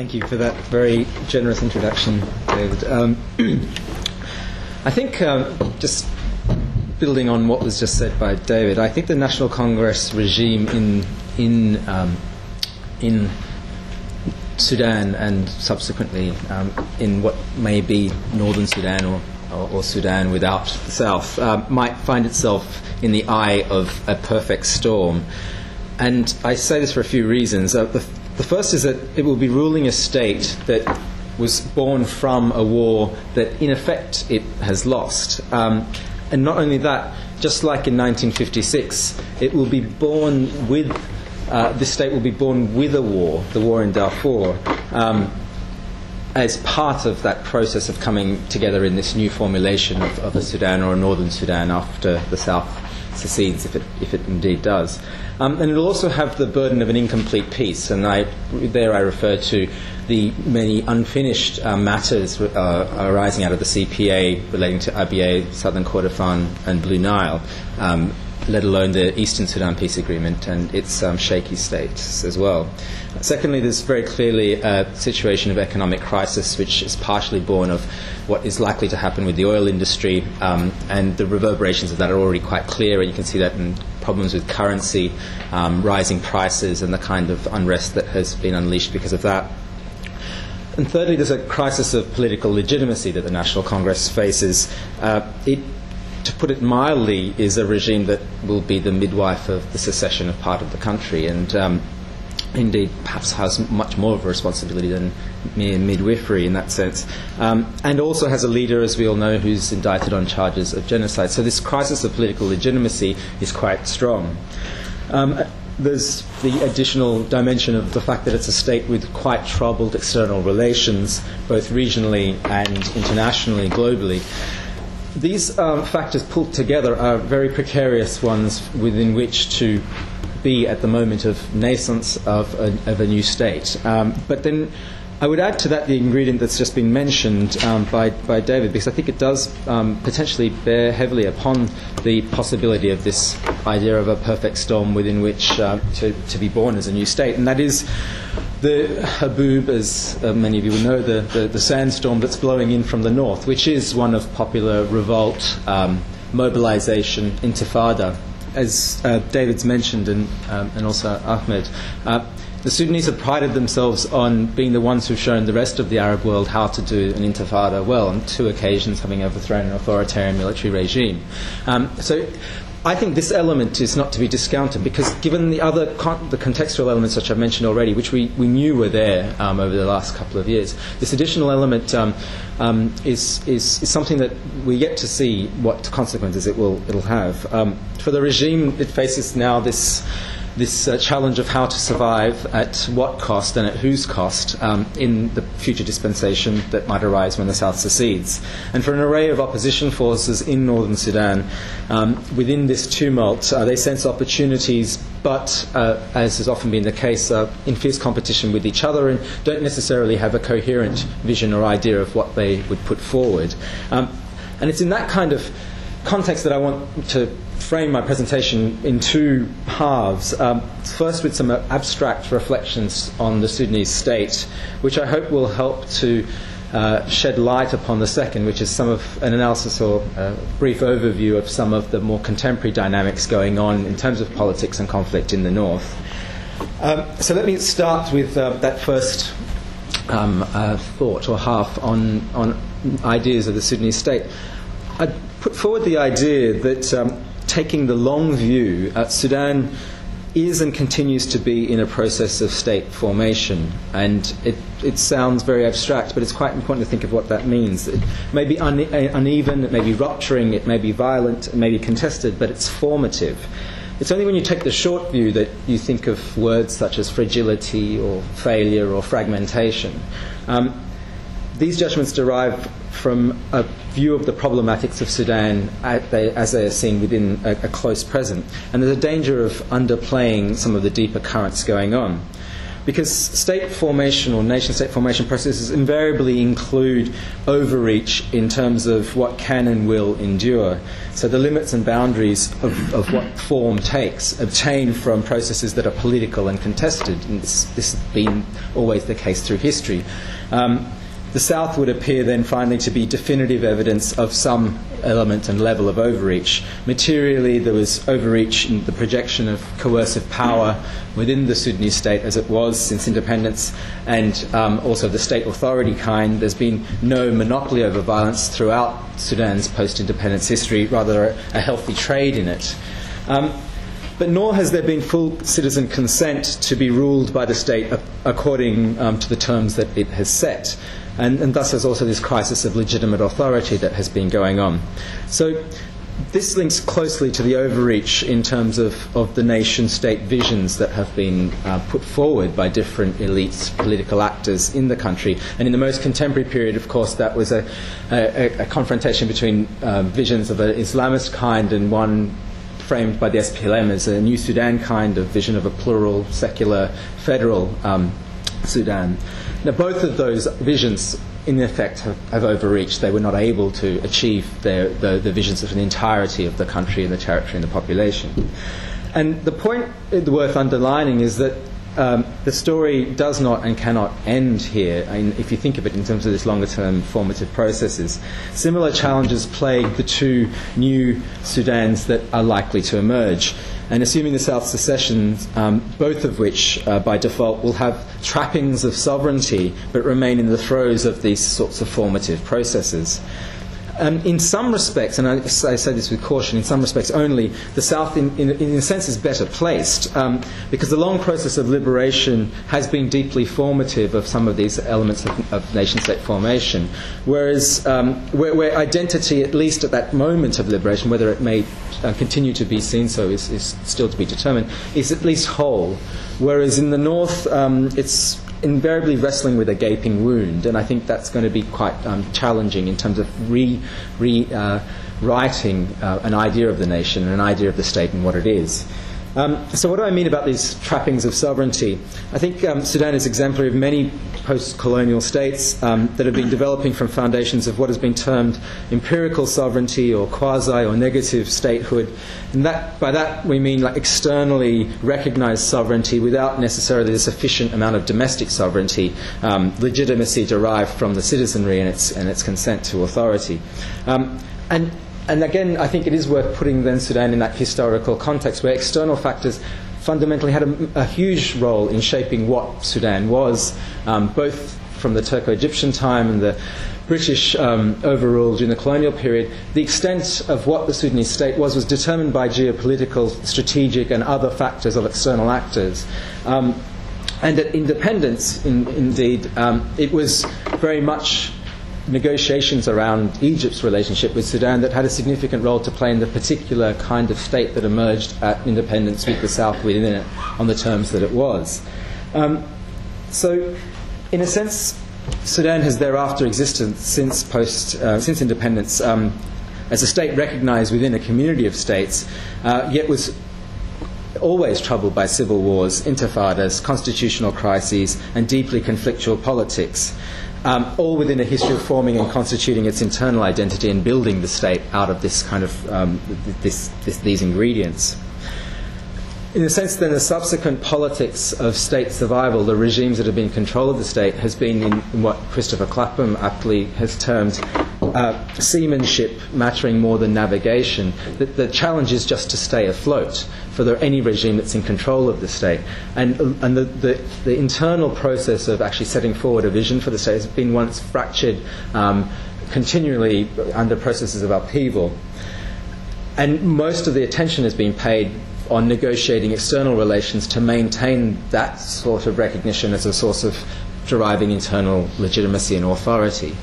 Thank you for that very generous introduction, David. Um, I think um, just building on what was just said by David, I think the National Congress regime in in um, in Sudan and subsequently um, in what may be northern Sudan or, or, Sudan without the south uh, might find itself in the eye of a perfect storm. And I say this for a few reasons. Uh, the, the first is that it will be ruling a state that was born from a war that, in effect, it has lost. Um, and not only that, just like in 1956, it will be born with uh, this state will be born with a war, the war in Darfur, um, as part of that process of coming together in this new formulation of, of a Sudan or a northern Sudan after the South secedes, if it, if it indeed does. Um, and it will also have the burden of an incomplete peace, and I, there I refer to the many unfinished uh, matters uh, arising out of the CPA relating to Abyei, Southern Kordofan, and Blue Nile. Um, let alone the Eastern Sudan peace agreement and its um, shaky states as well. Secondly, there's very clearly a situation of economic crisis, which is partially born of what is likely to happen with the oil industry, um, and the reverberations of that are already quite clear, and you can see that in problems with currency, um, rising prices, and the kind of unrest that has been unleashed because of that. And thirdly, there's a crisis of political legitimacy that the National Congress faces. Uh, it to put it mildly, is a regime that will be the midwife of the secession of part of the country, and um, indeed perhaps has much more of a responsibility than mere midwifery in that sense, um, and also has a leader, as we all know, who's indicted on charges of genocide. So this crisis of political legitimacy is quite strong. Um, there's the additional dimension of the fact that it's a state with quite troubled external relations, both regionally and internationally, globally these um, factors pulled together are very precarious ones within which to be at the moment of nascence of a, of a new state. Um, but then I would add to that the ingredient that's just been mentioned um, by, by David, because I think it does um, potentially bear heavily upon the possibility of this idea of a perfect storm within which uh, to, to be born as a new state. And that is the Haboob, as uh, many of you will know, the, the, the, sandstorm that's blowing in from the north, which is one of popular revolt, um, mobilization, intifada. As uh, David's mentioned, and, um, and also Ahmed, uh, the Sudanese have prided themselves on being the ones who've shown the rest of the Arab world how to do an intifada well, on two occasions having overthrown an authoritarian military regime. Um, so I think this element is not to be discounted because, given the other con- the contextual elements which I've mentioned already, which we, we knew were there um, over the last couple of years, this additional element um, um, is, is, is something that we yet to see what consequences it will it'll have. Um, for the regime, it faces now this this uh, challenge of how to survive at what cost and at whose cost um, in the future dispensation that might arise when the South secedes. And for an array of opposition forces in northern Sudan, um, within this tumult, uh, they sense opportunities, but uh, as has often been the case, uh, in fierce competition with each other and don't necessarily have a coherent vision or idea of what they would put forward. Um, and it's in that kind of context that I want to frame my presentation in two halves. Um, first, with some abstract reflections on the Sudanese state, which I hope will help to uh, shed light upon the second, which is some of an analysis or a brief overview of some of the more contemporary dynamics going on in terms of politics and conflict in the north. Um, so let me start with uh, that first um, uh, thought or half on, on ideas of the Sudanese state. I put forward the idea that um, taking the long view, uh, Sudan is and continues to be in a process of state formation. And it, it sounds very abstract, but it's quite important to think of what that means. It may be une- uneven, it may be rupturing, it may be violent, it may be contested, but it's formative. It's only when you take the short view that you think of words such as fragility or failure or fragmentation. Um, these judgments derive from a view of the problematics of Sudan as they are seen within a, close present. And there's a danger of underplaying some of the deeper currents going on. because state formation or nation state formation processes invariably include overreach in terms of what can and will endure. So the limits and boundaries of, of what form takes obtain from processes that are political and contested. And this, this has been always the case through history. Um, the South would appear then finally to be definitive evidence of some element and level of overreach. Materially, there was overreach in the projection of coercive power within the Sudanese state as it was since independence, and um, also the state authority kind. There's been no monopoly over violence throughout Sudan's post independence history, rather, a, healthy trade in it. Um, but nor has there been full citizen consent to be ruled by the state according um, to the terms that it has set. And, and thus, there's also this crisis of legitimate authority that has been going on. So, this links closely to the overreach in terms of, of the nation state visions that have been uh, put forward by different elites, political actors in the country. And in the most contemporary period, of course, that was a, a, a confrontation between uh, visions of an Islamist kind and one framed by the SPLM as a new Sudan kind of vision of a plural, secular, federal um, Sudan. Now, both of those visions, in effect, have, have overreached. They were not able to achieve their, the, the visions of the entirety of the country and the territory and the population. And the point worth underlining is that um, the story does not and cannot end here, I mean, if you think of it in terms of this longer term formative processes. Similar challenges plague the two new Sudans that are likely to emerge. And assuming the South secession, um, both of which uh, by default will have trappings of sovereignty but remain in the throes of these sorts of formative processes. Um, in some respects, and I, I, say this with caution, in some respects only, the South, in, in, in a sense, is better placed um, because the long process of liberation has been deeply formative of some of these elements of, of nation state formation. Whereas, um, where, where, identity, at least at that moment of liberation, whether it may uh, continue to be seen so is, is, still to be determined, is at least whole. Whereas in the North, um, it's invariably wrestling with a gaping wound, and I think that's going to be quite um, challenging in terms of re, re uh, writing uh, an idea of the nation and an idea of the state and what it is. Um, so, what do I mean about these trappings of sovereignty? I think um, Sudan is exemplary of many post colonial states um, that have been developing from foundations of what has been termed empirical sovereignty or quasi or negative statehood. And that, by that, we mean like externally recognized sovereignty without necessarily a sufficient amount of domestic sovereignty, um, legitimacy derived from the citizenry and its, and its consent to authority. Um, and and again, I think it is worth putting then Sudan in that historical context where external factors fundamentally had a, a huge role in shaping what Sudan was, um, both from the Turco Egyptian time and the British um, overrule during the colonial period, the extent of what the Sudanese state was was determined by geopolitical, strategic, and other factors of external actors. Um, and at independence, in, indeed, um, it was very much negotiations around Egypt's relationship with Sudan that had a significant role to play in the particular kind of state that emerged at independence with the South within it on the terms that it was. Um, so, in a sense, Sudan has thereafter existed since post uh, since independence um, as a state recognized within a community of states, uh, yet was always troubled by civil wars, intifadas, constitutional crises, and deeply conflictual politics um, all within a history of forming and constituting its internal identity and building the state out of this kind of um, this, this, these ingredients. In a sense, then, the subsequent politics of state survival, the regimes that have been in control of the state, has been in, in what Christopher Clapham aptly has termed uh, seamanship mattering more than navigation. The, the, challenge is just to stay afloat for the, any regime that's in control of the state. And, and the, the, the, internal process of actually setting forward a vision for the state has been that's fractured um, continually under processes of upheaval. And most of the attention has been paid on negotiating external relations to maintain that sort of recognition as a source of deriving internal legitimacy and authority.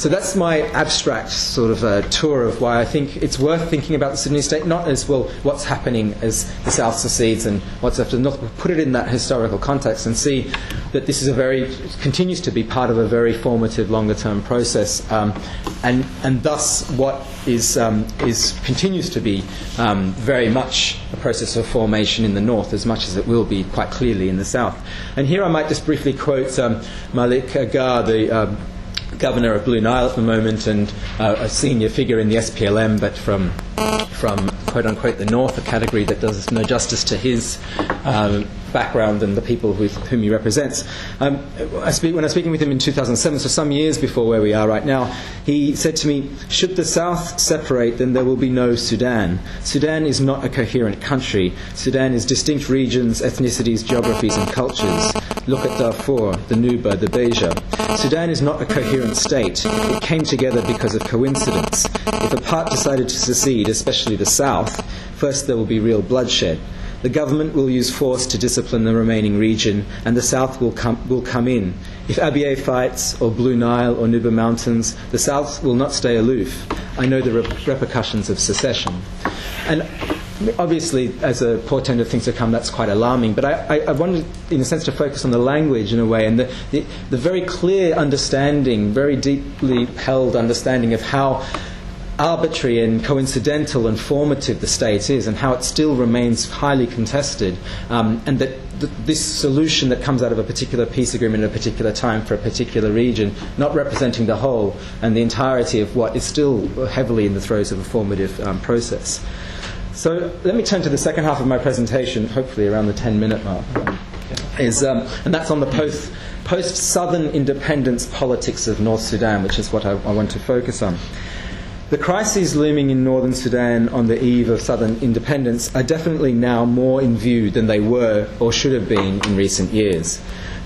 So that's my abstract sort of uh, tour of why I think it's worth thinking about the Sudanese state, not as, well, what's happening as the South secedes and what's after the North, but put it in that historical context and see that this is a very, continues to be part of a very formative longer term process. Um, and, and thus, what is, um, is, continues to be um, very much a process of formation in the North, as much as it will be quite clearly in the South. And here I might just briefly quote um, Malik Agar, the um, governor of Blue Nile at the moment and uh, a senior figure in the SPLM, but from from quote unquote the north, a category that does no justice to his um, background and the people with whom he represents. Um, I speak, when I was speaking with him in 2007, so some years before where we are right now, he said to me, Should the South separate, then there will be no Sudan. Sudan is not a coherent country. Sudan is distinct regions, ethnicities, geographies, and cultures. Look at Darfur, the Nuba, the Beja. Sudan is not a coherent state. It came together because of coincidence. If a part decided to secede, especially the South, first there will be real bloodshed. The government will use force to discipline the remaining region, and the South will come, will come in. If Abyei fights, or Blue Nile, or Nuba Mountains, the South will not stay aloof. I know the repercussions of secession. And obviously, as a portent of things to come, that's quite alarming. But I, I, I, wanted, in a sense, to focus on the language in a way and the, the, the very clear understanding, very deeply held understanding of how arbitrary and coincidental and formative the state is, and how it still remains highly contested, um, and that th- this solution that comes out of a particular peace agreement at a particular time for a particular region, not representing the whole and the entirety of what is still heavily in the throes of a formative um, process. So let me turn to the second half of my presentation, hopefully around the 10 minute mark. Is, um, and that's on the post, post Southern independence politics of North Sudan, which is what I, I want to focus on. The crises looming in northern Sudan on the eve of southern independence are definitely now more in view than they were or should have been in recent years.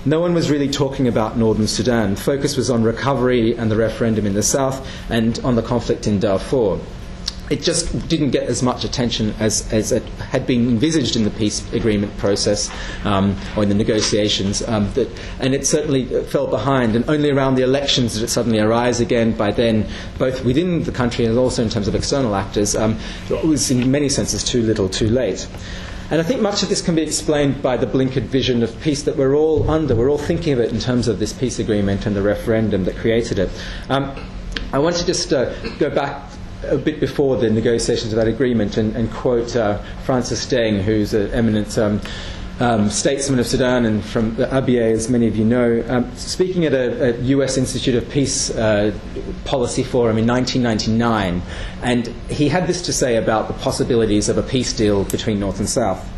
No one was really talking about northern Sudan. Focus was on recovery and the referendum in the south and on the conflict in Darfur it just didn't get as much attention as, as it had been envisaged in the peace agreement process um, or in the negotiations. Um, that, and it certainly fell behind. And only around the elections did it suddenly arise again. By then, both within the country and also in terms of external actors, um, it was in many senses too little, too late. And I think much of this can be explained by the blinkered vision of peace that we're all under. We're all thinking of it in terms of this peace agreement and the referendum that created it. Um, I want to just uh, go back a bit before the negotiations of that agreement and, and quote uh, Francis Deng, who's an eminent um, um, statesman of Sudan and from the Abyei, as many of you know, um, speaking at a, a, U.S. Institute of Peace uh, policy forum in 1999, and he had this to say about the possibilities of a peace deal between North and South.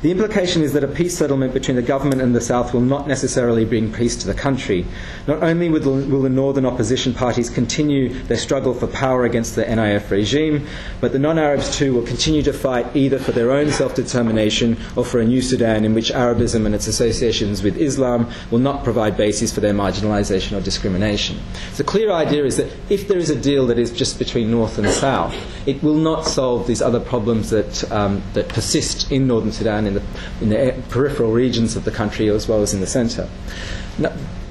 The implication is that a peace settlement between the government and the South will not necessarily bring peace to the country. Not only will the, northern opposition parties continue their struggle for power against the NIF regime, but the non Arabs too will continue to fight either for their own self determination or for a new Sudan in which Arabism and its associations with Islam will not provide bases for their marginalisation or discrimination. The clear idea is that if there is a deal that is just between North and South, it will not solve these other problems that, um, that persist in northern Sudan in the, in the peripheral regions of the country as well as in the centre.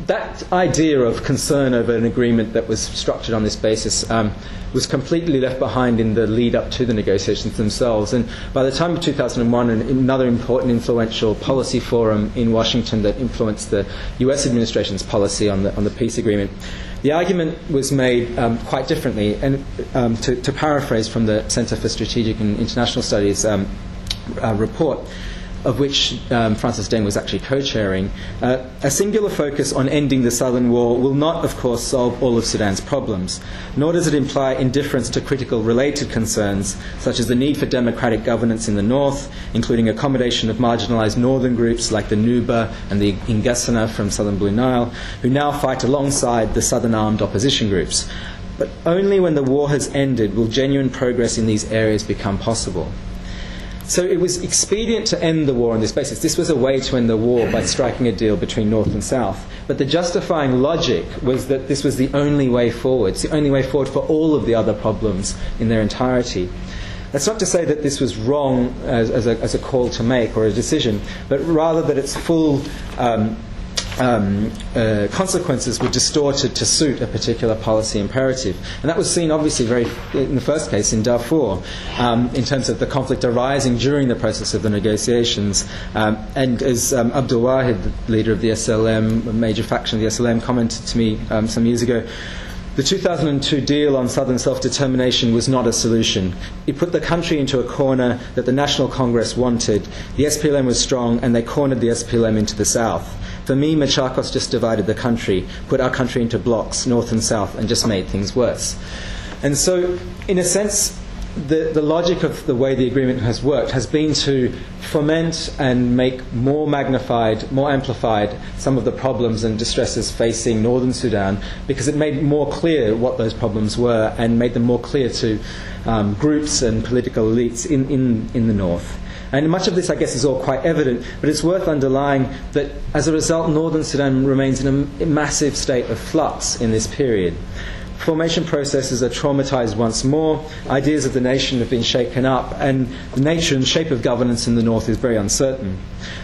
That idea of concern over an agreement that was structured on this basis um, was completely left behind in the lead up to the negotiations themselves. And by the time of 2001, another important influential policy forum in Washington that influenced the US administration's policy on the, on the peace agreement, the argument was made um, quite differently. And um, to, to, paraphrase from the Center for Strategic and International Studies um, uh, report, of which um, Francis Deng was actually co chairing, uh, a singular focus on ending the Southern War will not, of course, solve all of Sudan's problems, nor does it imply indifference to critical related concerns, such as the need for democratic governance in the north, including accommodation of marginalized northern groups like the Nuba and the Ingessana from southern Blue Nile, who now fight alongside the southern armed opposition groups. But only when the war has ended will genuine progress in these areas become possible. So it was expedient to end the war on this basis. This was a way to end the war by striking a deal between North and South. But the justifying logic was that this was the only way forward. It's the only way forward for all of the other problems in their entirety. That's not to say that this was wrong as, as, a, as a, call to make or a decision, but rather that its full um, um, uh, consequences were distorted to suit a particular policy imperative. And that was seen, obviously, very in the first case in Darfur, um, in terms of the conflict arising during the process of the negotiations. Um, and as um, Abdul Wahid, the leader of the SLM, a major faction of the SLM, commented to me um, some years ago, the 2002 deal on southern self determination was not a solution. It put the country into a corner that the National Congress wanted. The SPLM was strong, and they cornered the SPLM into the south. For me, Machakos just divided the country, put our country into blocks, north and south, and just made things worse. And so, in a sense, the, the logic of the way the agreement has worked has been to foment and make more magnified, more amplified some of the problems and distresses facing northern Sudan because it made more clear what those problems were and made them more clear to um, groups and political elites in, in, in the north. And much of this, I guess, is all quite evident, but it's worth underlying that as a result, northern Sudan remains in a massive state of flux in this period. Formation processes are traumatized once more. Ideas of the nation have been shaken up, and the nature and shape of governance in the north is very uncertain.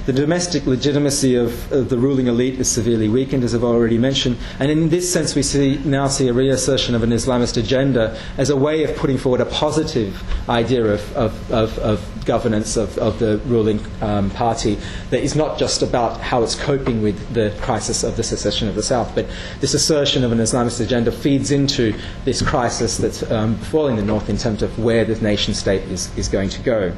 The domestic legitimacy of, of, the ruling elite is severely weakened, as I've already mentioned, and in this sense, we see, now see a reassertion of an Islamist agenda as a way of putting forward a positive idea of, of, of, of governance of, of the ruling um, party that is not just about how it's coping with the crisis of the secession of the South, but this assertion of an Islamist agenda feeds into this crisis that's um, befalling the North in terms of where the nation state is, is going to go.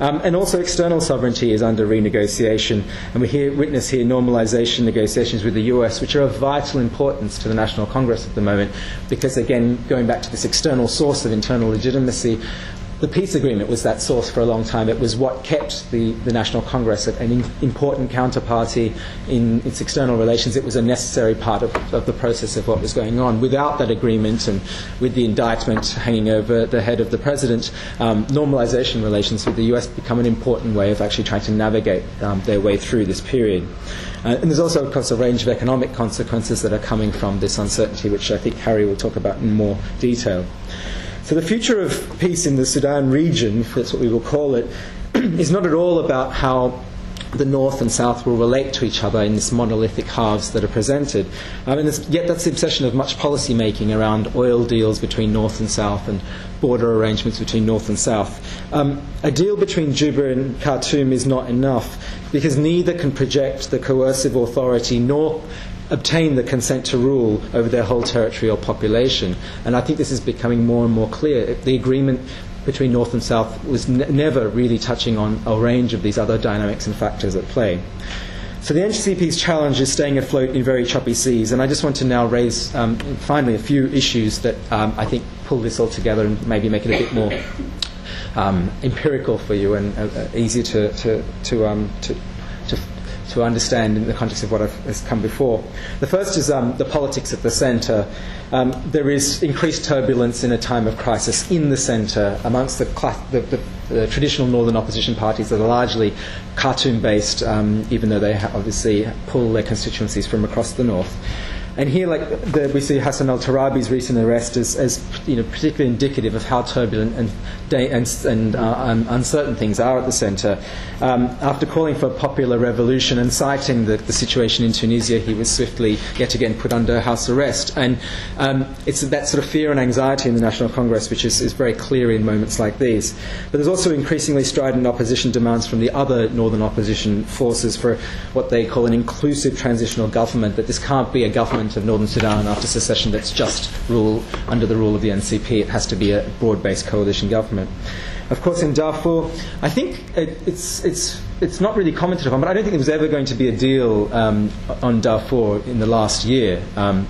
Um, and also, external sovereignty is under renegotiation, and we hear, witness here normalization negotiations with the US, which are of vital importance to the National Congress at the moment, because again, going back to this external source of internal legitimacy, the peace agreement was that source for a long time. It was what kept the, the National Congress an in, important counterparty in its external relations. It was a necessary part of, of, the process of what was going on. Without that agreement and with the indictment hanging over the head of the president, um, normalization relations with the US become an important way of actually trying to navigate um, their way through this period. Uh, and there's also, of course, a range of economic consequences that are coming from this uncertainty, which I think Harry will talk about in more detail. So the future of peace in the Sudan region, if that's what we will call it, is not at all about how the North and South will relate to each other in this monolithic halves that are presented. I mean, yet that's the obsession of much policy making around oil deals between North and South and border arrangements between North and South. Um, a deal between Juba and Khartoum is not enough because neither can project the coercive authority nor obtain the consent to rule over their whole territory or population. And I think this is becoming more and more clear. The agreement between North and South was ne- never really touching on a range of these other dynamics and factors at play. So the NCP's challenge is staying afloat in very choppy seas, and I just want to now raise um, finally a few issues that um, I think pull this all together and maybe make it a bit more um, empirical for you and uh, uh easier to, to, to, um, to to understand in the context of what I've, has come before. The first is um, the politics at the centre. Um, there is increased turbulence in a time of crisis in the centre amongst the, the, the, the traditional northern opposition parties that are largely Khartoum based, um, even though they obviously pull their constituencies from across the north. And here, like the, we see Hassan al Turabi's recent arrest as, as you know, particularly indicative of how turbulent and, and, and uh, uncertain things are at the centre. Um, after calling for a popular revolution and citing the, the, situation in Tunisia, he was swiftly yet again put under house arrest. And um, it's that sort of fear and anxiety in the National Congress which is, is very clear in moments like these. But there's also increasingly strident opposition demands from the other northern opposition forces for what they call an inclusive transitional government, that this can't be a government of Northern Sudan after secession that's just rule under the rule of the NCP. It has to be a broad based coalition government. Of course, in Darfur, I think it, it's, it's, it's not really commented upon, but I don't think there was ever going to be a deal um, on Darfur in the last year. Um,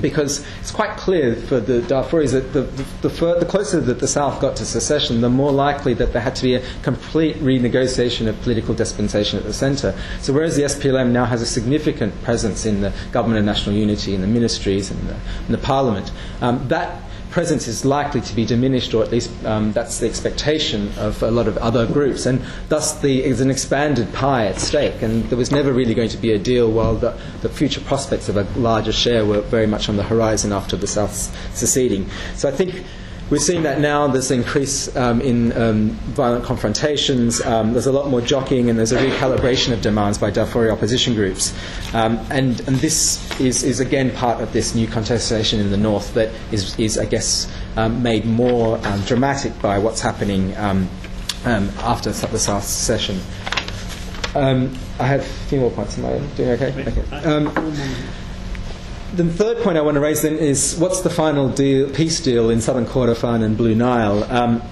because it's quite clear for the Darfuris that the, the, the, closer that the South got to secession, the more likely that there had to be a complete renegotiation of political dispensation at the centre. So whereas the SPLM now has a significant presence in the government of national unity, in the ministries, and the, in the parliament, um, that presence is likely to be diminished, or at least um, that's the expectation of a lot of other groups. And thus, the, there's an expanded pie at stake. And there was never really going to be a deal while the, the future prospects of a larger share were very much on the horizon after the South seceding. So I think we're seeing that now. There's an increase um, in um, violent confrontations. Um, there's a lot more jockeying, and there's a recalibration of demands by Darfuri opposition groups. Um, and, and this is, is again part of this new contestation in the north that is, is I guess, um, made more um, dramatic by what's happening after the South session. I have a few more points. Am I doing okay? okay the third point I want to raise then is what's the final deal, peace deal in Southern Kordofan and Blue Nile? Um,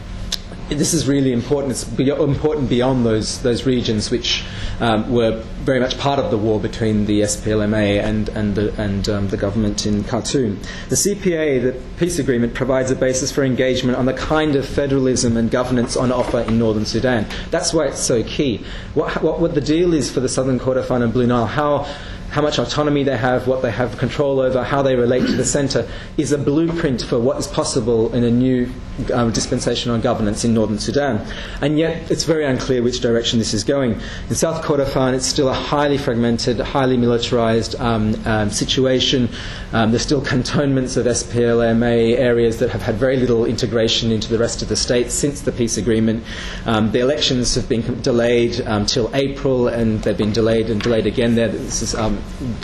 this is really important. It's be- important beyond those those regions which um, were very much part of the war between the SPLMA and and the, and um, the government in Khartoum. The CPA, the peace agreement, provides a basis for engagement on the kind of federalism and governance on offer in northern Sudan. That's why it's so key. What, what, what the deal is for the Southern Kordofan and Blue Nile, how how much autonomy they have, what they have control over, how they relate to the centre, is a blueprint for what is possible in a new um, dispensation on governance in northern Sudan. And yet, it's very unclear which direction this is going. In South Kordofan, it's still a highly fragmented, highly militarised um, um, situation. Um, there's still cantonments of SPLMA areas that have had very little integration into the rest of the state since the peace agreement. Um, the elections have been delayed um, April, and they've been delayed and delayed again. There, this is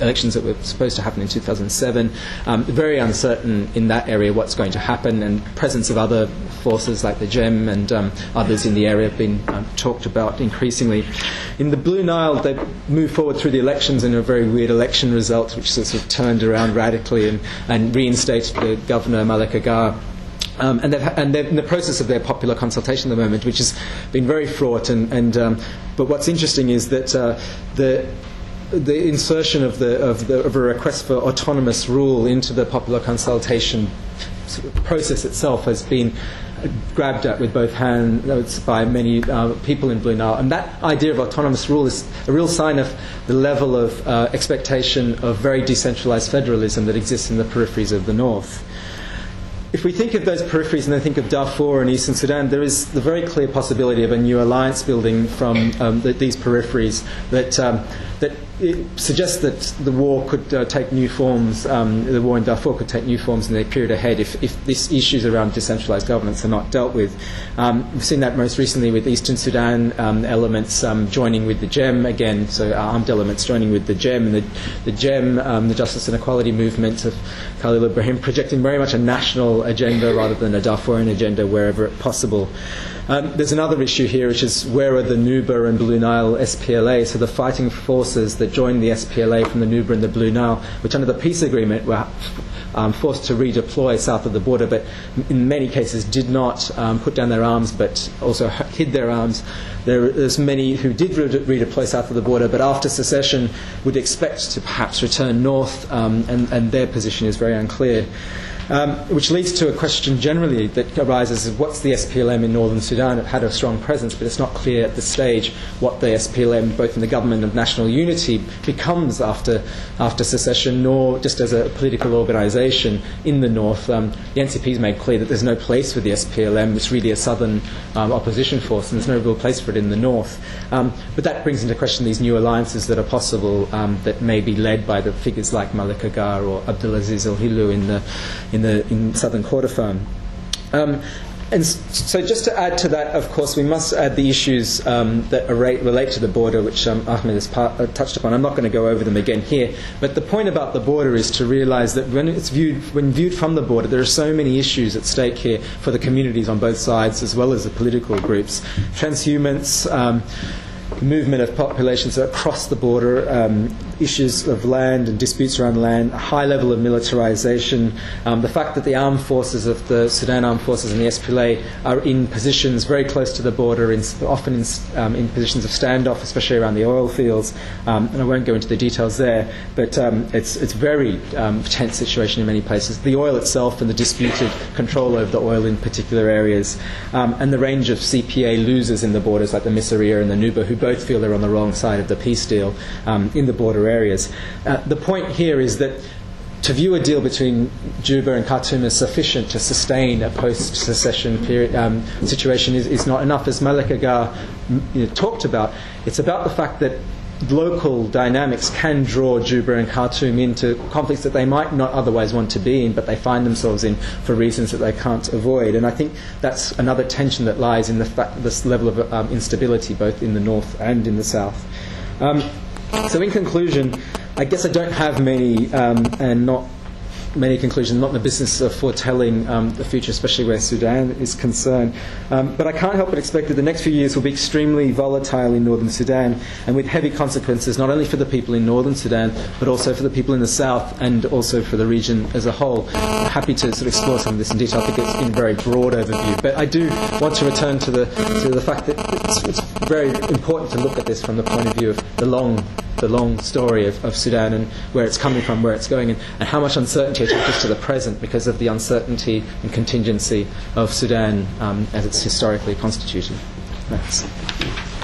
elections that were supposed to happen in 2007. Um, very uncertain in that area what's going to happen, and presence of other forces like the JEM and um, others in the area have been um, talked about increasingly. In the Blue Nile, they moved forward through the elections in a very weird election result, which sort of turned around radically and, and reinstated the governor Malik Agar. Um, and, and, they're in the process of their popular consultation at the moment, which has been very fraught. And, and um, but what's interesting is that uh, the the insertion of, the, of, the, of a request for autonomous rule into the popular consultation process itself has been grabbed at with both hands by many uh, people in Blue Nile. And that idea of autonomous rule is a real sign of the level of uh, expectation of very decentralized federalism that exists in the peripheries of the north if we think of those peripheries and then think of Darfur and Eastern Sudan, there is the very clear possibility of a new alliance building from um, the, these peripheries that, um, it suggests that the war could uh, take new forms, um, the war in Darfur could take new forms in the period ahead if, if these issues around decentralized governance are not dealt with. Um, we've seen that most recently with Eastern Sudan um, elements um, joining with the JEM again, so armed elements joining with the JEM, and the, the JEM, um, the Justice and Equality Movement of Khalil Ibrahim, projecting very much a national agenda rather than a Darfurian agenda wherever possible. Um, there's another issue here, which is where are the Nuba and Blue Nile SPLA, so the fighting forces that joined the SPLA from the Nuba and the Blue Nile, which under the peace agreement were um, forced to redeploy south of the border, but in many cases did not um, put down their arms, but also hid their arms. There, there's many who did redeploy south of the border, but after secession would expect to perhaps return north, um, and, and their position is very unclear. Um, which leads to a question generally that arises of what's the SPLM in northern Sudan? It had a strong presence, but it's not clear at this stage what the SPLM, both in the government of national unity, becomes after, after secession, nor just as a political organisation in the north. Um, the NCP has made clear that there's no place for the SPLM. It's really a southern um, opposition force, and there's no real place for it in the north. Um, but that brings into question these new alliances that are possible um, that may be led by the figures like Malik Agar or Abdulaziz El Hilu in the the in southern Kordofan. Um, and so, just to add to that, of course, we must add the issues um, that relate to the border, which um, Ahmed has uh, touched upon. I'm not going to go over them again here, but the point about the border is to realise that when it's viewed, when viewed from the border, there are so many issues at stake here for the communities on both sides, as well as the political groups. Transhumance. Um, movement of populations across the border, um, issues of land and disputes around land, a high level of militarization, um, the fact that the armed forces of the Sudan Armed Forces and the SPLA are in positions very close to the border, in, often in, um, in, positions of standoff, especially around the oil fields. Um, and I won't go into the details there, but um, it's it's very um, tense situation in many places. The oil itself and the disputed control over the oil in particular areas, and the range of CPA losers in the borders like the Missiriya and the Nuba, who both feel they're on the wrong side of the peace deal in the border areas. Uh, the point here is that to view a deal between Juba and Khartoum as sufficient to sustain a post-secession um, situation is, is, not enough. As Malik Agar you know, talked about, it's about the fact that local dynamics can draw Juba and Khartoum into conflicts that they might not otherwise want to be in, but they find themselves in for reasons that they can't avoid. And I think that's another tension that lies in the fact, this level of um, instability, both in the north and in the south. Um, so, in conclusion, I guess I don't have many um, and not many conclusions, not in the business of foretelling um, the future, especially where Sudan is concerned. Um, but I can't help but expect that the next few years will be extremely volatile in northern Sudan and with heavy consequences not only for the people in northern Sudan, but also for the people in the south and also for the region as a whole. I'm happy to sort of explore some of this in detail. I think it's in a very broad overview. But I do want to return to the, to the fact that it's, it's very important to look at this from the point of view of the long the long story of, of Sudan and where it's coming from, where it's going, and, and how much uncertainty attaches to the present because of the uncertainty and contingency of Sudan um, as it's historically constituted. Thanks.